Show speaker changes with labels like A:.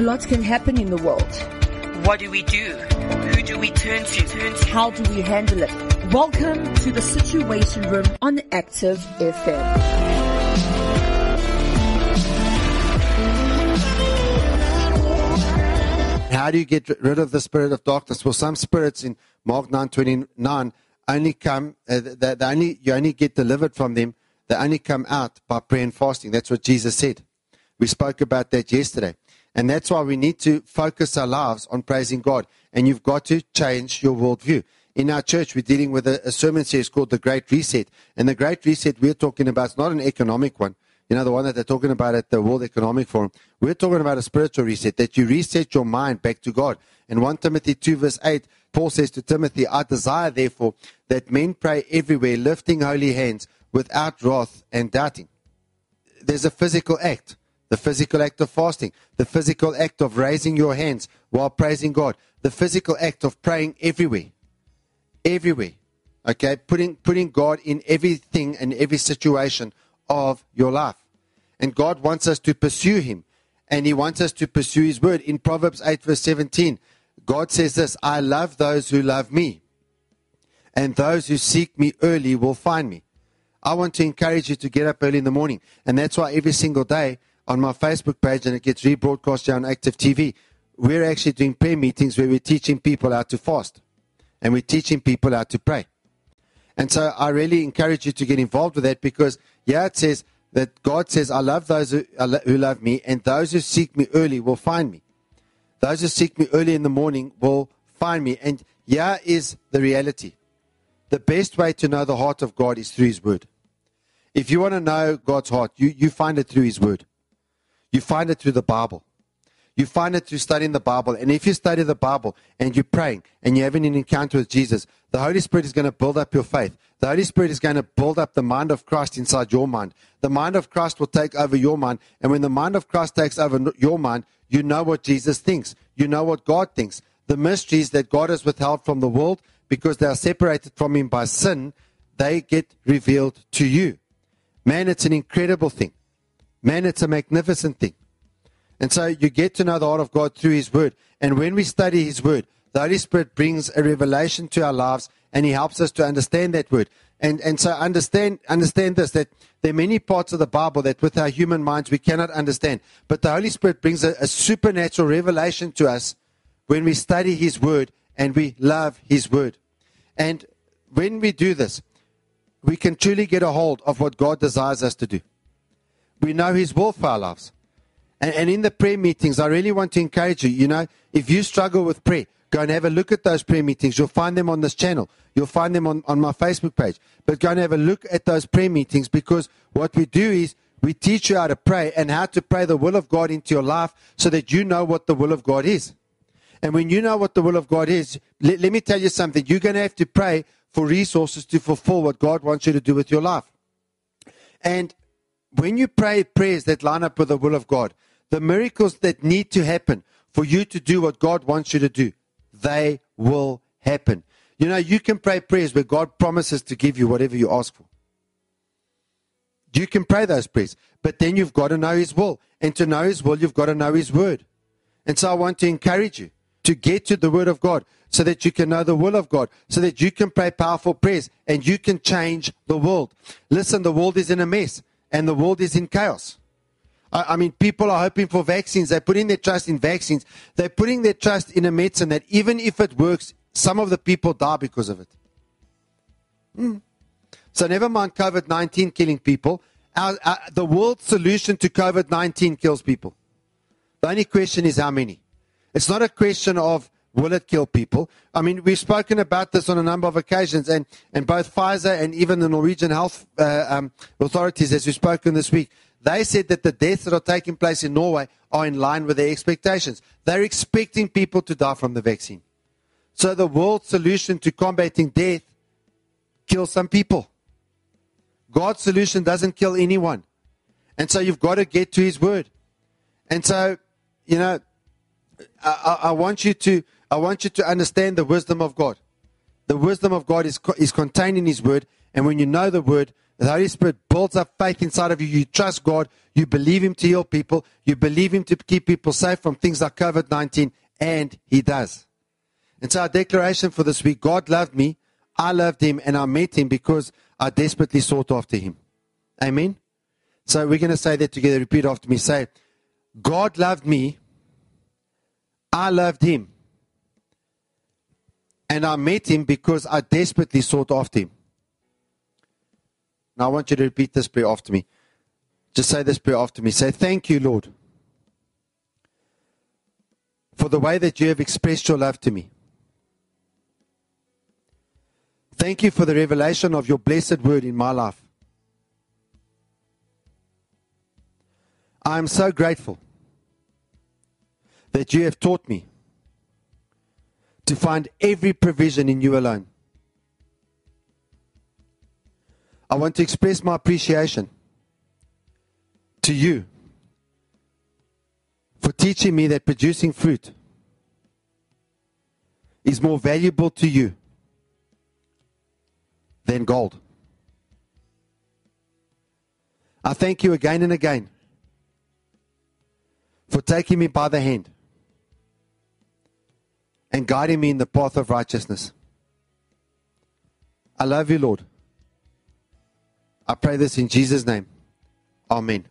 A: A lot can happen in the world.
B: What do we do? Who do we turn to? Turn to?
A: How do we handle it? Welcome to the Situation Room on Active FM.
C: How do you get rid of the spirit of darkness? Well, some spirits in Mark 9:29 only come, uh, they, they only, you only get delivered from them, they only come out by prayer and fasting. That's what Jesus said. We spoke about that yesterday. And that's why we need to focus our lives on praising God. And you've got to change your worldview. In our church, we're dealing with a, a sermon series called The Great Reset. And the Great Reset we're talking about is not an economic one. You know, the one that they're talking about at the World Economic Forum. We're talking about a spiritual reset, that you reset your mind back to God. In 1 Timothy 2 verse 8, Paul says to Timothy, I desire therefore that men pray everywhere, lifting holy hands without wrath and doubting. There's a physical act. The physical act of fasting, the physical act of raising your hands while praising God, the physical act of praying everywhere. Everywhere. Okay? Putting, putting God in everything and every situation of your life. And God wants us to pursue Him. And He wants us to pursue His word. In Proverbs 8, verse 17, God says this I love those who love me, and those who seek me early will find me. I want to encourage you to get up early in the morning. And that's why every single day on my Facebook page, and it gets rebroadcast here on Active TV, we're actually doing prayer meetings where we're teaching people how to fast. And we're teaching people how to pray. And so I really encourage you to get involved with that because, yeah, it says that God says, I love those who, love me, and those who seek me early will find me. Those who seek me early in the morning will find me. And yeah, is the reality. The best way to know the heart of God is through His Word. If you want to know God's heart, you, you find it through His Word. You find it through the Bible. You find it through studying the Bible. And if you study the Bible and you're praying and you're having an encounter with Jesus, the Holy Spirit is going to build up your faith. The Holy Spirit is going to build up the mind of Christ inside your mind. The mind of Christ will take over your mind. And when the mind of Christ takes over your mind, you know what Jesus thinks. You know what God thinks. The mysteries that God has withheld from the world because they are separated from Him by sin, they get revealed to you. Man, it's an incredible thing. Man, it's a magnificent thing. And so you get to know the heart of God through His Word. And when we study His Word, the Holy Spirit brings a revelation to our lives and He helps us to understand that Word. And, and so understand, understand this, that there are many parts of the Bible that with our human minds we cannot understand. But the Holy Spirit brings a, a supernatural revelation to us when we study His Word and we love His Word. And when we do this, we can truly get a hold of what God desires us to do. We know His will for our lives. And, and in the prayer meetings, I really want to encourage you. You know, if you struggle with prayer, go and have a look at those prayer meetings. You'll find them on this channel. You'll find them on, on my Facebook page. But go and have a look at those prayer meetings because what we do is we teach you how to pray and how to pray the will of God into your life so that you know what the will of God is. And when you know what the will of God is, let, let me tell you something. You're going to have to pray for resources to fulfill what God wants you to do with your life. And when you pray prayers that line up with the will of God, the miracles that need to happen for you to do what God wants you to do, they will happen. You know, you can pray prayers where God promises to give you whatever you ask for. You can pray those prayers, but then you've got to know His will. And to know His will, you've got to know His word. And so I want to encourage you to get to the word of God so that you can know the will of God, so that you can pray powerful prayers and you can change the world. Listen, the world is in a mess and the world is in chaos. I, I mean, people are hoping for vaccines. They're putting their trust in vaccines. They're putting their trust in a medicine that even if it works, some of the people die because of it. Hmm. So never mind COVID 19 killing people. Our, our, the world's solution to COVID 19 kills people. The only question is how many. It's not a question of will it kill people. I mean, we've spoken about this on a number of occasions, and, and both Pfizer and even the Norwegian health uh, um, authorities, as we've spoken this week, they said that the deaths that are taking place in Norway are in line with their expectations. They're expecting people to die from the vaccine. So the world's solution to combating death kills some people. God's solution doesn't kill anyone. And so you've got to get to his word. And so, you know, I, I, want you to I want you to understand the wisdom of God. The wisdom of God is is contained in His Word, and when you know the Word, The Holy Spirit builds up faith inside of you. You trust God. You believe Him to heal people. You believe Him to keep people safe from things like COVID 19, and He does. And so, our declaration for this week God loved me, I loved Him, and I met Him because I desperately sought after Him. Amen. So, we're going to say that together. Repeat after me. Say, God loved me, I loved Him, and I met Him because I desperately sought after Him. Now I want you to repeat this prayer after me. Just say this prayer after me. Say, Thank you, Lord, for the way that you have expressed your love to me. Thank you for the revelation of your blessed word in my life. I am so grateful that you have taught me to find every provision in you alone. I want to express my appreciation to you for teaching me that producing fruit is more valuable to you than gold. I thank you again and again for taking me by the hand and guiding me in the path of righteousness. I love you, Lord. I pray this in Jesus' name. Amen.